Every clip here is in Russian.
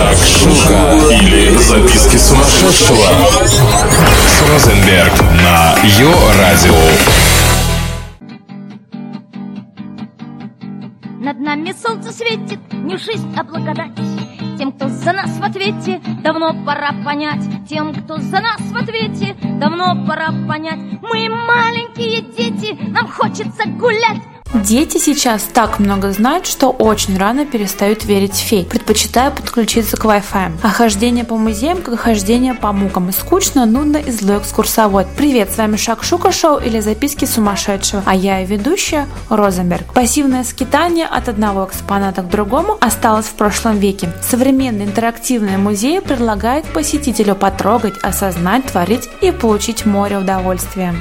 Шакшука или записки сумасшедшего с Розенберг на Йо-Радио. Над нами солнце светит, не жизнь, а благодать. Тем, кто за нас в ответе, давно пора понять. Тем, кто за нас в ответе, давно пора понять. Мы маленькие дети, нам хочется гулять. Дети сейчас так много знают, что очень рано перестают верить в фей, предпочитая подключиться к Wi-Fi. А хождение по музеям, как хождение по мукам. Скучно, нудно и злой экскурсовод. Привет, с вами Шакшука Шоу или записки сумасшедшего. А я и ведущая Розенберг. Пассивное скитание от одного экспоната к другому осталось в прошлом веке. Современные интерактивные музеи предлагают посетителю потрогать, осознать, творить и получить море удовольствия.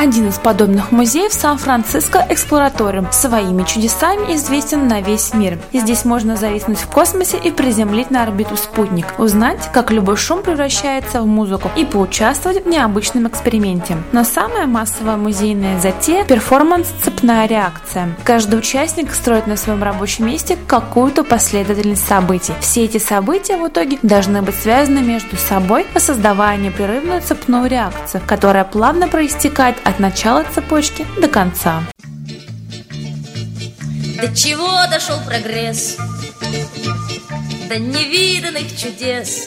Один из подобных музеев Сан-Франциско Эксплораториум своими чудесами известен на весь мир. Здесь можно зависнуть в космосе и приземлить на орбиту спутник, узнать, как любой шум превращается в музыку и поучаствовать в необычном эксперименте. Но самая массовая музейная затея – перформанс «Цепная реакция». Каждый участник строит на своем рабочем месте какую-то последовательность событий. Все эти события в итоге должны быть связаны между собой, создавая непрерывную цепную реакцию, которая плавно проистекает начала цепочки до конца. До чего дошел прогресс? До невиданных чудес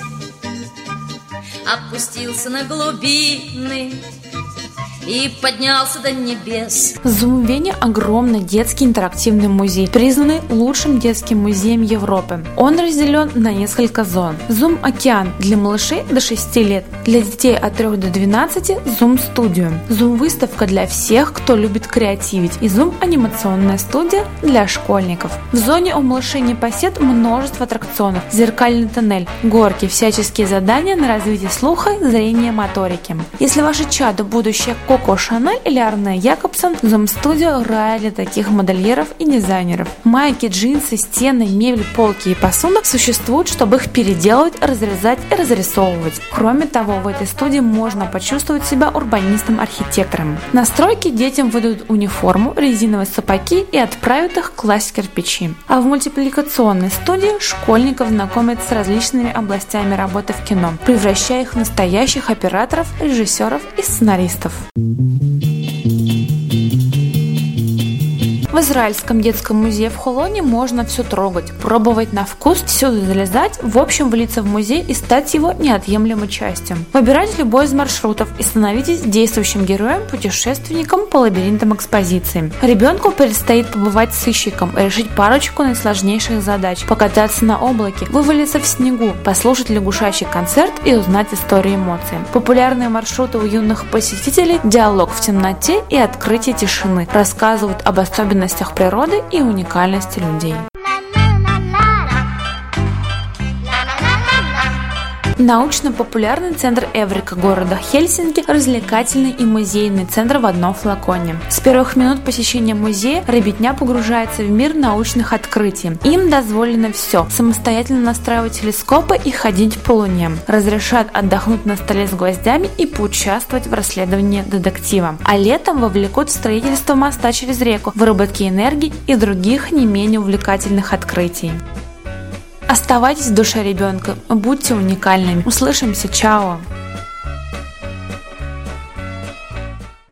Опустился на глубины и поднялся до небес. Зумвене огромный детский интерактивный музей, признанный лучшим детским музеем Европы. Он разделен на несколько зон. Зум Океан для малышей до 6 лет, для детей от 3 до 12 Зум Студио, Зум выставка для всех, кто любит креативить и Зум анимационная студия для школьников. В зоне у малышей непосед множество аттракционов, зеркальный тоннель, горки, всяческие задания на развитие слуха, зрения, моторики. Если ваше чадо будущее Коко Шанель или Арне Якобсон Studio рай для таких модельеров и дизайнеров. Майки, джинсы, стены, мебель, полки и посуда существуют, чтобы их переделывать, разрезать и разрисовывать. Кроме того, в этой студии можно почувствовать себя урбанистом-архитектором. На стройке детям выдают униформу, резиновые сапоги и отправят их класть кирпичи. А в мультипликационной студии школьников знакомят с различными областями работы в кино, превращая их в настоящих операторов, режиссеров и сценаристов. Mm-hmm. В Израильском детском музее в Холоне можно все трогать, пробовать на вкус, всюду залезать, в общем влиться в музей и стать его неотъемлемой частью. Выбирайте любой из маршрутов и становитесь действующим героем, путешественником по лабиринтам экспозиции. Ребенку предстоит побывать сыщиком и решить парочку наисложнейших задач, покататься на облаке, вывалиться в снегу, послушать лягушачий концерт и узнать историю эмоций. Популярные маршруты у юных посетителей – диалог в темноте и открытие тишины, рассказывают об особенностях особенностях природы и уникальности людей. Научно-популярный центр Эврика города Хельсинки – развлекательный и музейный центр в одном флаконе. С первых минут посещения музея ребятня погружается в мир научных открытий. Им дозволено все – самостоятельно настраивать телескопы и ходить по луне. Разрешат отдохнуть на столе с гвоздями и поучаствовать в расследовании детектива. А летом вовлекут в строительство моста через реку, выработки энергии и других не менее увлекательных открытий. Оставайтесь в душе ребенка, будьте уникальными. Услышимся, чао!